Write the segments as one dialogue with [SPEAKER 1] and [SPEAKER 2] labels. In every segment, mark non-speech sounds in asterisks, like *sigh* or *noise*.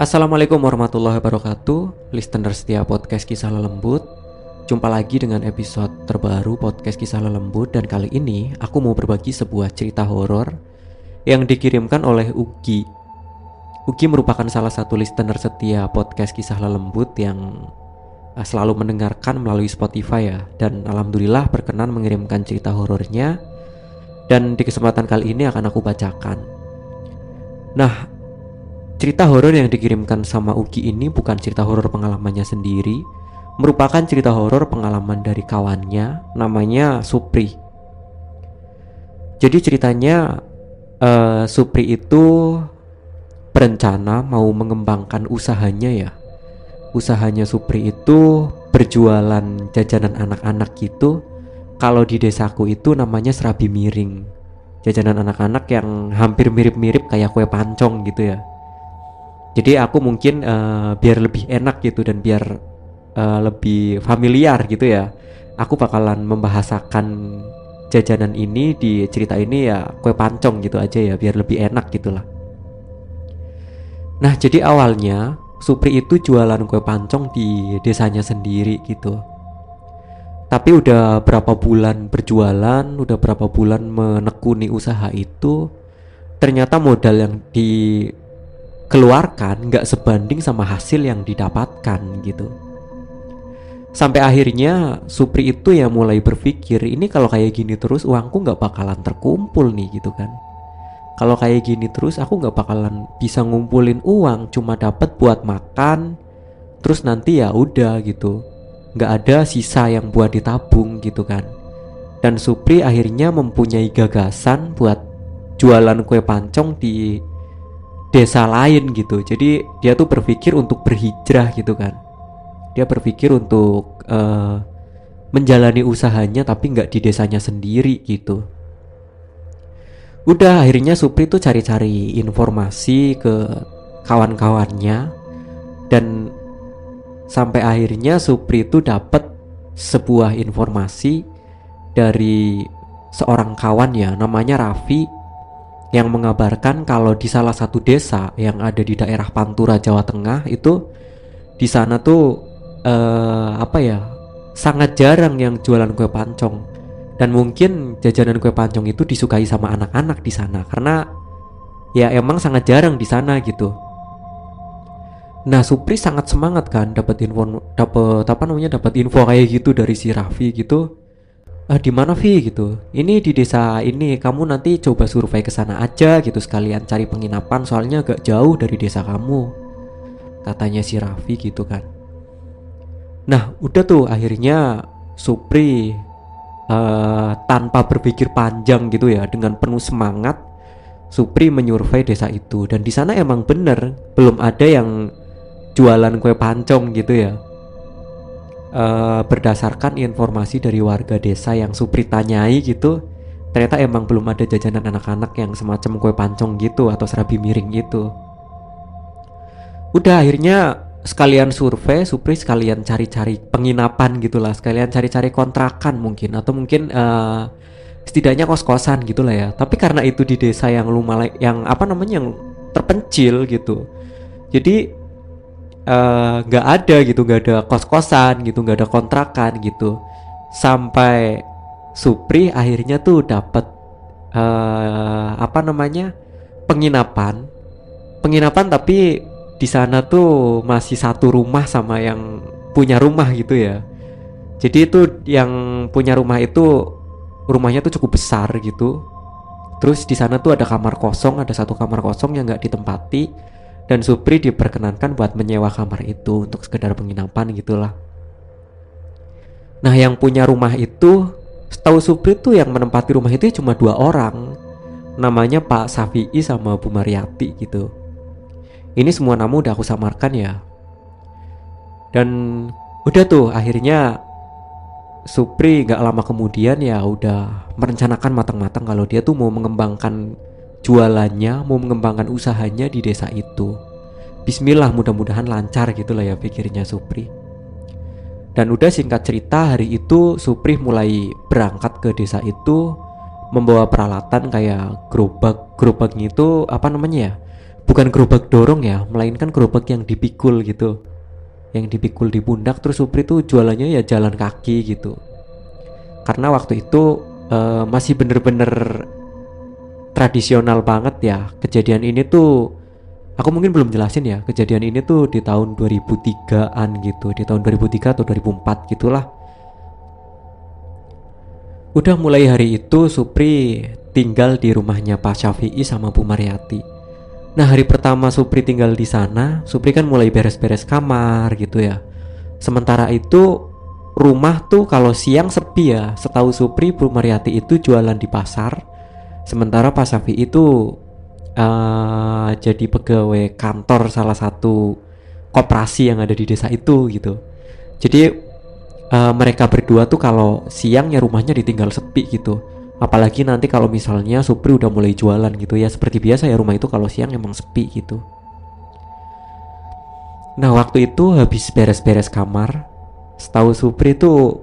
[SPEAKER 1] Assalamualaikum warahmatullahi wabarakatuh. Listener setia podcast kisah lelembut Jumpa lagi dengan episode terbaru podcast kisah lelembut. Dan kali ini aku mau berbagi sebuah cerita horor Yang dikirimkan oleh Ugi. Ugi merupakan salah satu listener setia podcast kisah lelembut Yang eh, selalu mendengarkan melalui Spotify ya. Dan Alhamdulillah berkenan mengirimkan cerita horornya. Dan di kesempatan kali ini akan aku bacakan. Nah Cerita horor yang dikirimkan sama Uki ini bukan cerita horor pengalamannya sendiri, merupakan cerita horor pengalaman dari kawannya namanya Supri. Jadi ceritanya uh, Supri itu berencana mau mengembangkan usahanya ya. Usahanya Supri itu berjualan jajanan anak-anak gitu. Kalau di desaku itu namanya serabi miring. Jajanan anak-anak yang hampir mirip-mirip kayak kue pancong gitu ya jadi aku mungkin uh, biar lebih enak gitu dan biar uh, lebih familiar gitu ya aku bakalan membahasakan jajanan ini di cerita ini ya kue pancong gitu aja ya biar lebih enak gitulah. Nah jadi awalnya Supri itu jualan kue pancong di desanya sendiri gitu. Tapi udah berapa bulan berjualan udah berapa bulan menekuni usaha itu ternyata modal yang di keluarkan nggak sebanding sama hasil yang didapatkan gitu. Sampai akhirnya Supri itu ya mulai berpikir ini kalau kayak gini terus uangku nggak bakalan terkumpul nih gitu kan. Kalau kayak gini terus aku nggak bakalan bisa ngumpulin uang cuma dapat buat makan terus nanti ya udah gitu nggak ada sisa yang buat ditabung gitu kan. Dan Supri akhirnya mempunyai gagasan buat jualan kue pancong di desa lain gitu. Jadi dia tuh berpikir untuk berhijrah gitu kan. Dia berpikir untuk uh, menjalani usahanya tapi nggak di desanya sendiri gitu. Udah akhirnya Supri tuh cari-cari informasi ke kawan-kawannya dan sampai akhirnya Supri itu dapat sebuah informasi dari seorang kawan ya namanya Raffi yang mengabarkan kalau di salah satu desa yang ada di daerah Pantura Jawa Tengah itu di sana tuh uh, apa ya sangat jarang yang jualan kue pancong dan mungkin jajanan kue pancong itu disukai sama anak-anak di sana karena ya emang sangat jarang di sana gitu. Nah Supri sangat semangat kan dapat info dapat apa namanya dapat info kayak gitu dari si Raffi gitu ah di mana Vi? gitu. Ini di desa ini kamu nanti coba survei ke sana aja gitu. Sekalian cari penginapan soalnya agak jauh dari desa kamu katanya si Raffi gitu kan. Nah udah tuh akhirnya Supri uh, tanpa berpikir panjang gitu ya dengan penuh semangat Supri menyurvei desa itu. Dan di sana emang bener belum ada yang jualan kue pancong gitu ya uh, berdasarkan informasi dari warga desa yang Supri tanyai gitu ternyata emang belum ada jajanan anak-anak yang semacam kue pancong gitu atau serabi miring gitu. Udah akhirnya sekalian survei Supri sekalian cari-cari penginapan gitulah sekalian cari-cari kontrakan mungkin atau mungkin uh, setidaknya kos-kosan gitulah ya. Tapi karena itu di desa yang lumayan yang apa namanya yang terpencil gitu. Jadi Eh, nggak uh, ada gitu nggak ada kos kosan gitu nggak ada kontrakan gitu. Sampai Supri akhirnya tuh dapat uh, apa namanya penginapan. Penginapan tapi di sana tuh masih satu rumah sama yang punya rumah gitu ya. Jadi itu yang punya rumah itu rumahnya tuh cukup besar gitu. Terus di sana tuh ada kamar kosong ada satu kamar kosong yang nggak ditempati dan Supri diperkenankan buat menyewa kamar itu untuk sekedar penginapan gitulah. Nah yang punya rumah itu Setahu Supri tuh yang menempati rumah itu cuma dua orang. Namanya Pak Safi'i sama Bu Mariati gitu. Ini semua nama udah aku samarkan ya. Dan udah tuh akhirnya Supri gak lama kemudian ya udah merencanakan matang-matang kalau dia tuh mau mengembangkan jualannya, mau mengembangkan usahanya di desa itu. Bismillah mudah-mudahan lancar gitu lah ya pikirnya Supri. Dan udah singkat cerita hari itu Supri mulai berangkat ke desa itu membawa peralatan kayak gerobak gerobaknya itu apa namanya ya bukan gerobak dorong ya melainkan gerobak yang dipikul gitu yang dipikul di pundak terus Supri tuh jualannya ya jalan kaki gitu karena waktu itu uh, masih bener-bener tradisional banget ya. Kejadian ini tuh aku mungkin belum jelasin ya. Kejadian ini tuh di tahun 2003an gitu. Di tahun 2003 atau 2004 gitulah. Udah mulai hari itu Supri tinggal di rumahnya Pak Syafi'i sama Bu Mariati. Nah hari pertama Supri tinggal di sana Supri kan mulai beres-beres kamar gitu ya. Sementara itu rumah tuh kalau siang sepi ya. Setahu Supri Bu Mariati itu jualan di pasar sementara Pak Syafi'i itu uh, jadi pegawai kantor salah satu koperasi yang ada di desa itu gitu. Jadi uh, mereka berdua tuh kalau siangnya rumahnya ditinggal sepi gitu. Apalagi nanti kalau misalnya Supri udah mulai jualan gitu ya seperti biasa ya rumah itu kalau siang emang sepi gitu. Nah waktu itu habis beres-beres kamar, setahu Supri tuh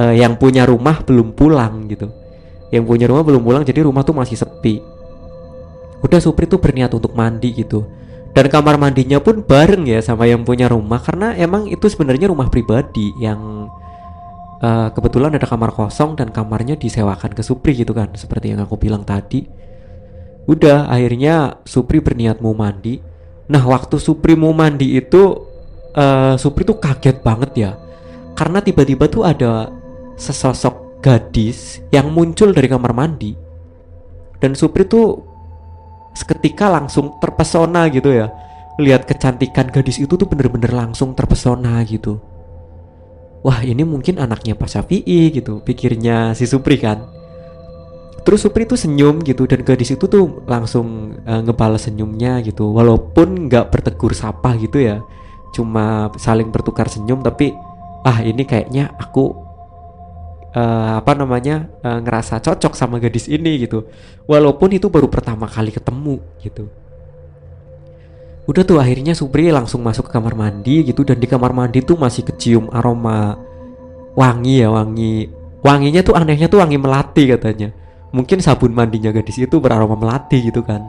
[SPEAKER 1] uh, yang punya rumah belum pulang gitu. Yang punya rumah belum pulang jadi rumah tuh masih sepi. Udah Supri tuh berniat untuk mandi gitu. Dan kamar mandinya pun bareng ya sama yang punya rumah karena emang itu sebenarnya rumah pribadi yang uh, kebetulan ada kamar kosong dan kamarnya disewakan ke Supri gitu kan seperti yang aku bilang tadi. Udah akhirnya Supri berniat mau mandi. Nah waktu Supri mau mandi itu uh, Supri tuh kaget banget ya. Karena tiba-tiba tuh ada sesosok gadis yang muncul dari kamar mandi. Dan Supri tuh seketika langsung terpesona gitu ya. Lihat kecantikan gadis itu tuh bener-bener langsung terpesona gitu. Wah ini mungkin anaknya Pak Syafi'i gitu pikirnya si Supri kan. Terus Supri tuh senyum gitu dan gadis itu tuh langsung uh, ngebalas senyumnya gitu. Walaupun nggak bertegur sapa gitu ya cuma saling bertukar senyum tapi ah ini kayaknya aku uh, apa namanya uh, ngerasa cocok sama gadis ini gitu. Walaupun itu baru pertama kali ketemu gitu. Udah tuh akhirnya Supri langsung masuk ke kamar mandi gitu dan di kamar mandi tuh masih kecium aroma wangi ya wangi. Wanginya tuh anehnya tuh wangi melati katanya. Mungkin sabun mandinya gadis itu beraroma melati gitu kan.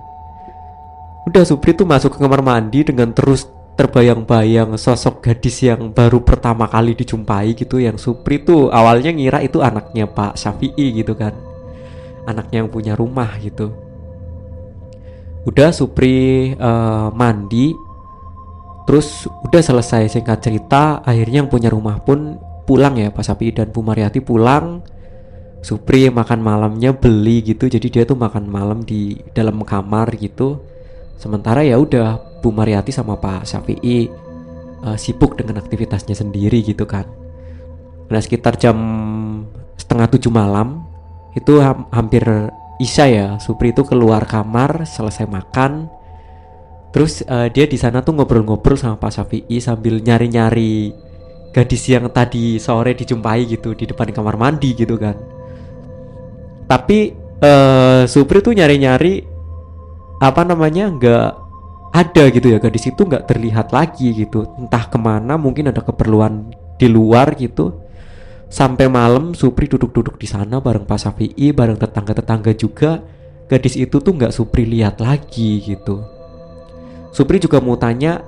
[SPEAKER 1] Udah Supri tuh masuk ke kamar mandi dengan terus terbayang-bayang sosok gadis yang baru pertama kali dijumpai gitu yang Supri tuh awalnya ngira itu anaknya Pak Syafi'i gitu kan. Anaknya yang punya rumah gitu. Udah Supri uh, mandi terus udah selesai singkat cerita akhirnya yang punya rumah pun pulang ya Pak Syafi'i dan Bu Mariati pulang. Supri makan malamnya beli gitu jadi dia tuh makan malam di dalam kamar gitu sementara ya udah Bu Mariati sama Pak Syafi'i uh, sibuk dengan aktivitasnya sendiri gitu kan. Nah sekitar jam setengah tujuh malam itu ha hampir Isya ya Supri itu keluar kamar selesai makan terus uh, dia di sana tuh ngobrol-ngobrol sama Pak Syafi'i sambil nyari-nyari gadis yang tadi sore dijumpai gitu di depan kamar mandi gitu kan tapi uh, Supri tuh nyari-nyari apa namanya nggak ada gitu ya gadis itu nggak terlihat lagi gitu. Entah ke mana mungkin ada keperluan di luar gitu. Sampai malam Supri duduk-duduk di sana bareng Pak Safi'i bareng tetangga-tetangga juga. Gadis itu tuh nggak Supri lihat lagi gitu. Supri juga mau tanya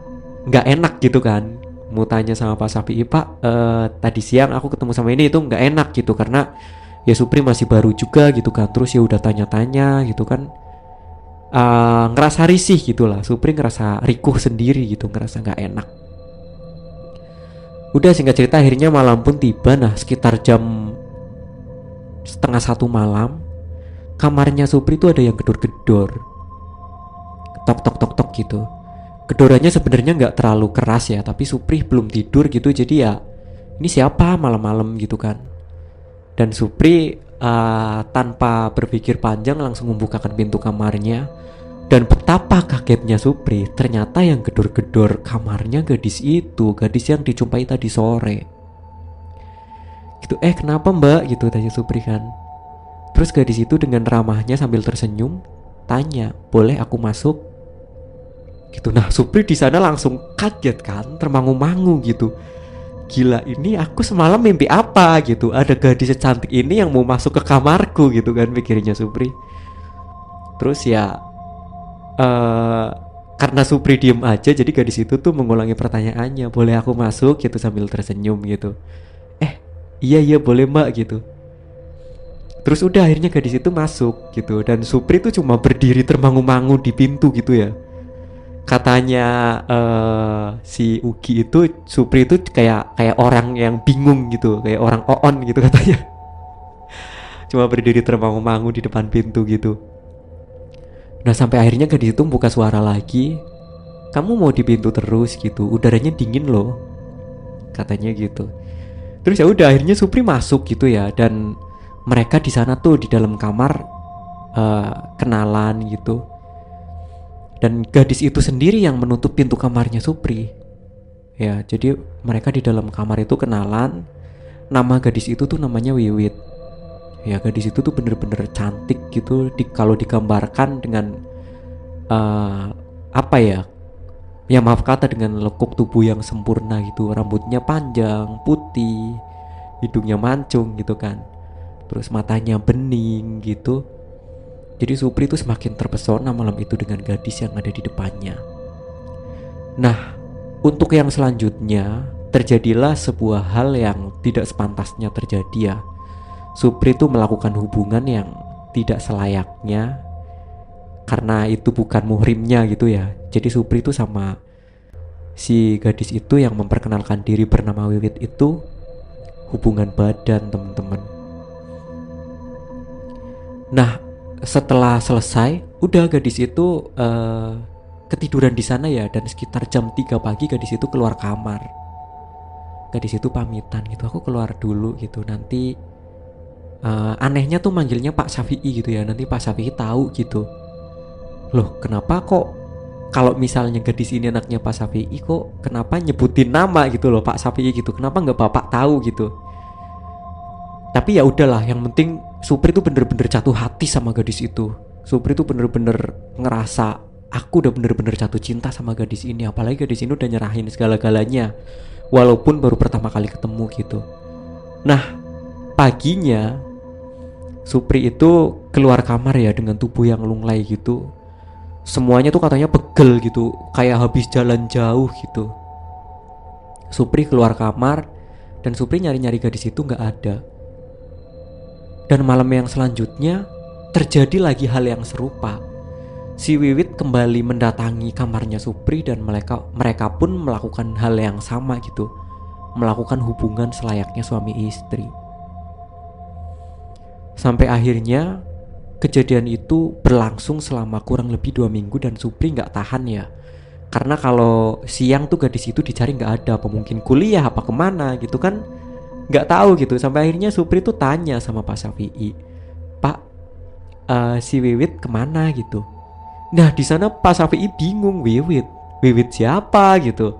[SPEAKER 1] nggak enak gitu kan? Mau tanya sama Pak Sapi Pak eh, tadi siang aku ketemu sama ini itu nggak enak gitu. Karena ya Supri masih baru juga gitu kan. Terus ya udah tanya-tanya gitu kan uh, ngerasa risih gitulah. Supri ngerasa rikuh sendiri gitu ngerasa nggak enak. Udah singkat cerita akhirnya malam pun tiba. Nah sekitar jam setengah satu malam kamarnya Supri itu ada yang gedor-gedor. Tok tok tok tok gitu. Gedorannya sebenarnya nggak terlalu keras ya tapi Supri belum tidur gitu. Jadi ya ini siapa malam-malam gitu kan. Dan Supri uh, tanpa berpikir panjang langsung membukakan pintu kamarnya. Dan betapa kagetnya Supri ternyata yang gedor-gedor kamarnya gadis itu gadis yang dijumpai tadi sore. Gitu eh kenapa mbak? Gitu tanya Supri kan. Terus gadis itu dengan ramahnya sambil tersenyum tanya boleh aku masuk? Gitu. Nah Supri di sana langsung kaget kan termangu-mangu gitu gila ini aku semalam mimpi apa? gitu. Ada gadis secantik ini yang mau masuk ke kamarku gitu kan pikirnya Supri. Terus ya uh, karena Supri diem aja jadi gadis itu tuh mengulangi pertanyaannya boleh aku masuk? gitu sambil tersenyum gitu. Eh iya iya boleh mbak gitu. Terus udah akhirnya gadis itu masuk gitu dan Supri tuh cuma berdiri termangu-mangu di pintu gitu ya katanya uh, si Ugi itu Supri itu kayak kayak orang yang bingung gitu kayak orang oon gitu *laughs* katanya. Cuma berdiri termangu-mangu di depan pintu gitu. Nah sampai akhirnya gadis itu buka suara lagi. Kamu mau di pintu terus gitu udaranya dingin loh katanya gitu. Terus ya udah akhirnya Supri masuk gitu ya dan mereka di sana tuh di dalam kamar uh, kenalan gitu dan gadis itu sendiri yang menutup pintu kamarnya Supri. Ya jadi mereka di dalam kamar itu kenalan. Nama gadis itu tuh namanya Wiwit. Ya gadis itu tuh bener-bener cantik gitu. Di, kalau digambarkan dengan uh, apa ya? Ya maaf kata dengan lekuk tubuh yang sempurna gitu. Rambutnya panjang putih hidungnya mancung gitu kan. Terus matanya bening gitu jadi Supri itu semakin terpesona malam itu dengan gadis yang ada di depannya. Nah, untuk yang selanjutnya terjadilah sebuah hal yang tidak sepantasnya terjadi ya. Supri itu melakukan hubungan yang tidak selayaknya karena itu bukan muhrimnya gitu ya. Jadi Supri itu sama si gadis itu yang memperkenalkan diri bernama Wiwit itu hubungan badan teman-teman. Nah, setelah selesai udah gadis itu uh, ketiduran di sana ya dan sekitar jam 3 pagi gadis itu keluar kamar. Gadis itu pamitan gitu aku keluar dulu gitu. Nanti uh, anehnya tuh manggilnya Pak Syafi'i gitu ya nanti Pak Syafi'i tahu gitu. Loh kenapa kok kalau misalnya gadis ini anaknya Pak Syafi'i kok kenapa nyebutin nama gitu loh Pak Syafi'i gitu? Kenapa nggak bapak tahu gitu? Tapi ya udahlah yang penting Supri tuh bener-bener jatuh hati sama gadis itu. Supri tuh bener-bener ngerasa aku udah bener-bener jatuh cinta sama gadis ini apalagi gadis ini udah nyerahin segala-galanya walaupun baru pertama kali ketemu gitu. Nah paginya Supri itu keluar kamar ya dengan tubuh yang lunglai gitu. Semuanya tuh katanya pegel gitu kayak habis jalan jauh gitu. Supri keluar kamar dan Supri nyari-nyari gadis itu nggak ada dan malam yang selanjutnya terjadi lagi hal yang serupa. Si Wiwit kembali mendatangi kamarnya Supri dan mereka mereka pun melakukan hal yang sama gitu. Melakukan hubungan selayaknya suami istri. Sampai akhirnya kejadian itu berlangsung selama kurang lebih dua minggu dan Supri nggak tahan ya. Karena kalau siang tuh gadis itu dicari nggak ada, apa mungkin kuliah apa ke mana gitu kan nggak tahu gitu. Sampai akhirnya Supri tuh tanya sama Pak Syafi'i Pak uh, si Wiwit ke mana gitu? Nah di sana Pak Syafi'i bingung Wiwit Wiwit siapa gitu?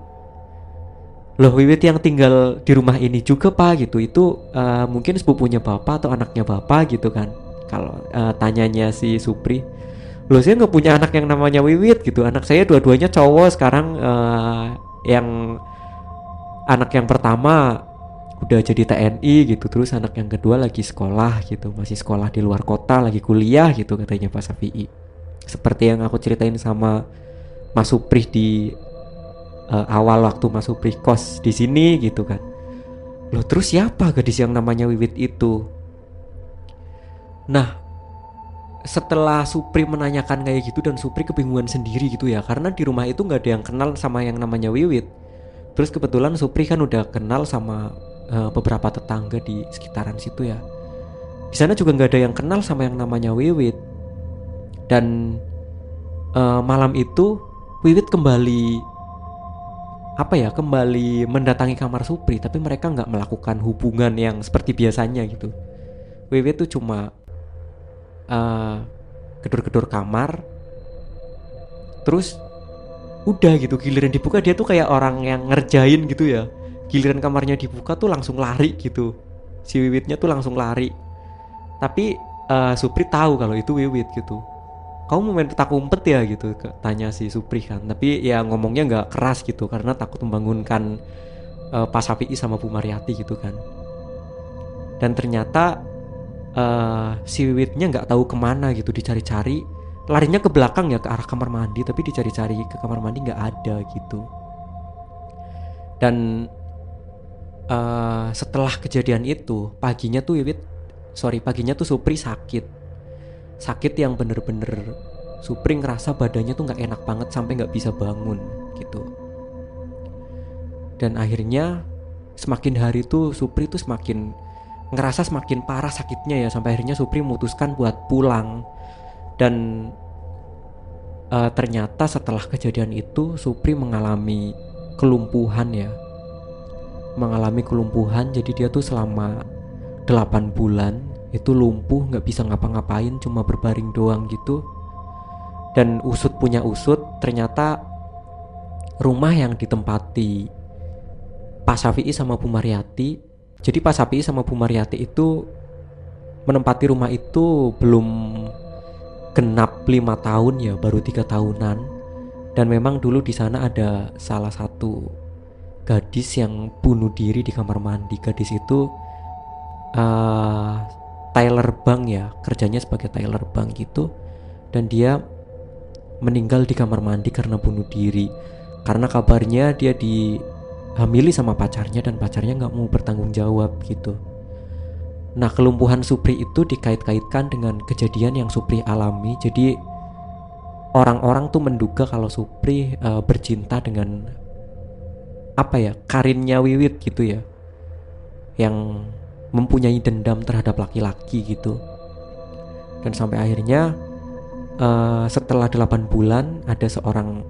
[SPEAKER 1] Loh Wiwit yang tinggal di rumah ini juga Pak gitu. Itu uh, mungkin sepupunya Bapak atau anaknya Bapak gitu kan. Kalau uh, tanyanya si Supri loh saya nggak punya anak yang namanya Wiwit gitu. Anak saya dua-duanya cowok sekarang uh, yang anak yang pertama udah jadi TNI gitu terus anak yang kedua lagi sekolah gitu masih sekolah di luar kota lagi kuliah gitu katanya Pak Safi'i. Seperti yang aku ceritain sama Mas Supri di uh, awal waktu Mas Supri kos di sini gitu kan. Loh terus siapa gadis yang namanya Wiwit itu? Nah setelah Supri menanyakan kayak gitu dan Supri kebingungan sendiri gitu ya karena di rumah itu nggak ada yang kenal sama yang namanya Wiwit. Terus kebetulan Supri kan udah kenal sama uh, beberapa tetangga di sekitaran situ ya. Di sana juga nggak ada yang kenal sama yang namanya Wiwit. Dan uh, malam itu Wiwit kembali apa ya kembali mendatangi kamar Supri tapi mereka nggak melakukan hubungan yang seperti biasanya gitu. Wiwit tuh cuma uh, gedor-gedor kamar terus udah gitu giliran dibuka dia tuh kayak orang yang ngerjain gitu ya giliran kamarnya dibuka tuh langsung lari gitu. Si Wiwitnya tuh langsung lari. Tapi uh, Supri tahu kalau itu Wiwit gitu. Kamu mau main petak umpet ya gitu tanya si Supri kan. Tapi ya ngomongnya nggak keras gitu karena takut membangunkan uh, Pak Sapi sama Bu Mariati gitu kan. Dan ternyata uh, si Wiwitnya nggak tahu ke mana gitu dicari-cari. Larinya ke belakang ya ke arah kamar mandi tapi dicari-cari ke kamar mandi nggak ada gitu. Dan uh, setelah kejadian itu paginya tuh Wiwit sorry paginya tuh Supri sakit. Sakit yang bener-bener Supri ngerasa badannya tuh nggak enak banget sampai nggak bisa bangun gitu. Dan akhirnya semakin hari tuh Supri tuh semakin ngerasa semakin parah sakitnya ya sampai akhirnya Supri memutuskan buat pulang. Dan uh, ternyata setelah kejadian itu Supri mengalami kelumpuhan ya mengalami kelumpuhan jadi dia tuh selama 8 bulan itu lumpuh nggak bisa ngapa-ngapain cuma berbaring doang gitu dan usut punya usut ternyata rumah yang ditempati Pak Syafi'i sama Bu Mariati jadi Pak Sapi sama Bu Mariati itu menempati rumah itu belum genap lima tahun ya, baru tiga tahunan. Dan memang dulu di sana ada salah satu gadis yang bunuh diri di kamar mandi. Gadis itu uh, Tyler Bank ya, kerjanya sebagai Tyler Bank gitu. Dan dia meninggal di kamar mandi karena bunuh diri. Karena kabarnya dia di hamili sama pacarnya dan pacarnya nggak mau bertanggung jawab gitu. Nah kelumpuhan Supri itu dikait-kaitkan dengan kejadian yang Supri alami. Jadi orang-orang tuh menduga kalau Supri uh, bercinta dengan apa ya karinnya Wiwit gitu ya, yang mempunyai dendam terhadap laki-laki gitu. Dan sampai akhirnya uh, setelah 8 bulan ada seorang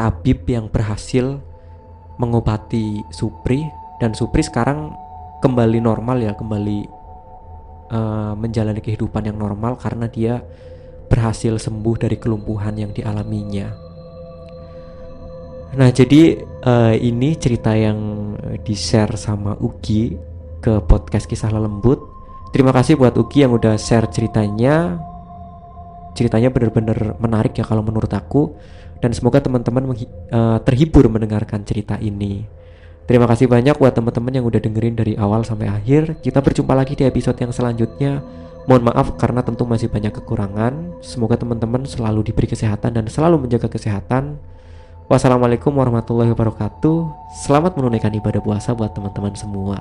[SPEAKER 1] tabib yang berhasil mengobati Supri dan Supri sekarang kembali normal ya kembali uh, menjalani kehidupan yang normal karena dia berhasil sembuh dari kelumpuhan yang dialaminya. Nah jadi uh, ini cerita yang di share sama Ugi ke podcast kisah lembut. Terima kasih buat Ugi yang udah share ceritanya. Ceritanya benar-benar menarik ya kalau menurut aku dan semoga teman-teman uh, terhibur mendengarkan cerita ini. Terima kasih banyak buat teman-teman yang udah dengerin dari awal sampai akhir. Kita berjumpa lagi di episode yang selanjutnya. Mohon maaf karena tentu masih banyak kekurangan. Semoga teman-teman selalu diberi kesehatan dan selalu menjaga kesehatan. Wassalamualaikum warahmatullahi wabarakatuh. Selamat menunaikan ibadah puasa buat teman-teman semua.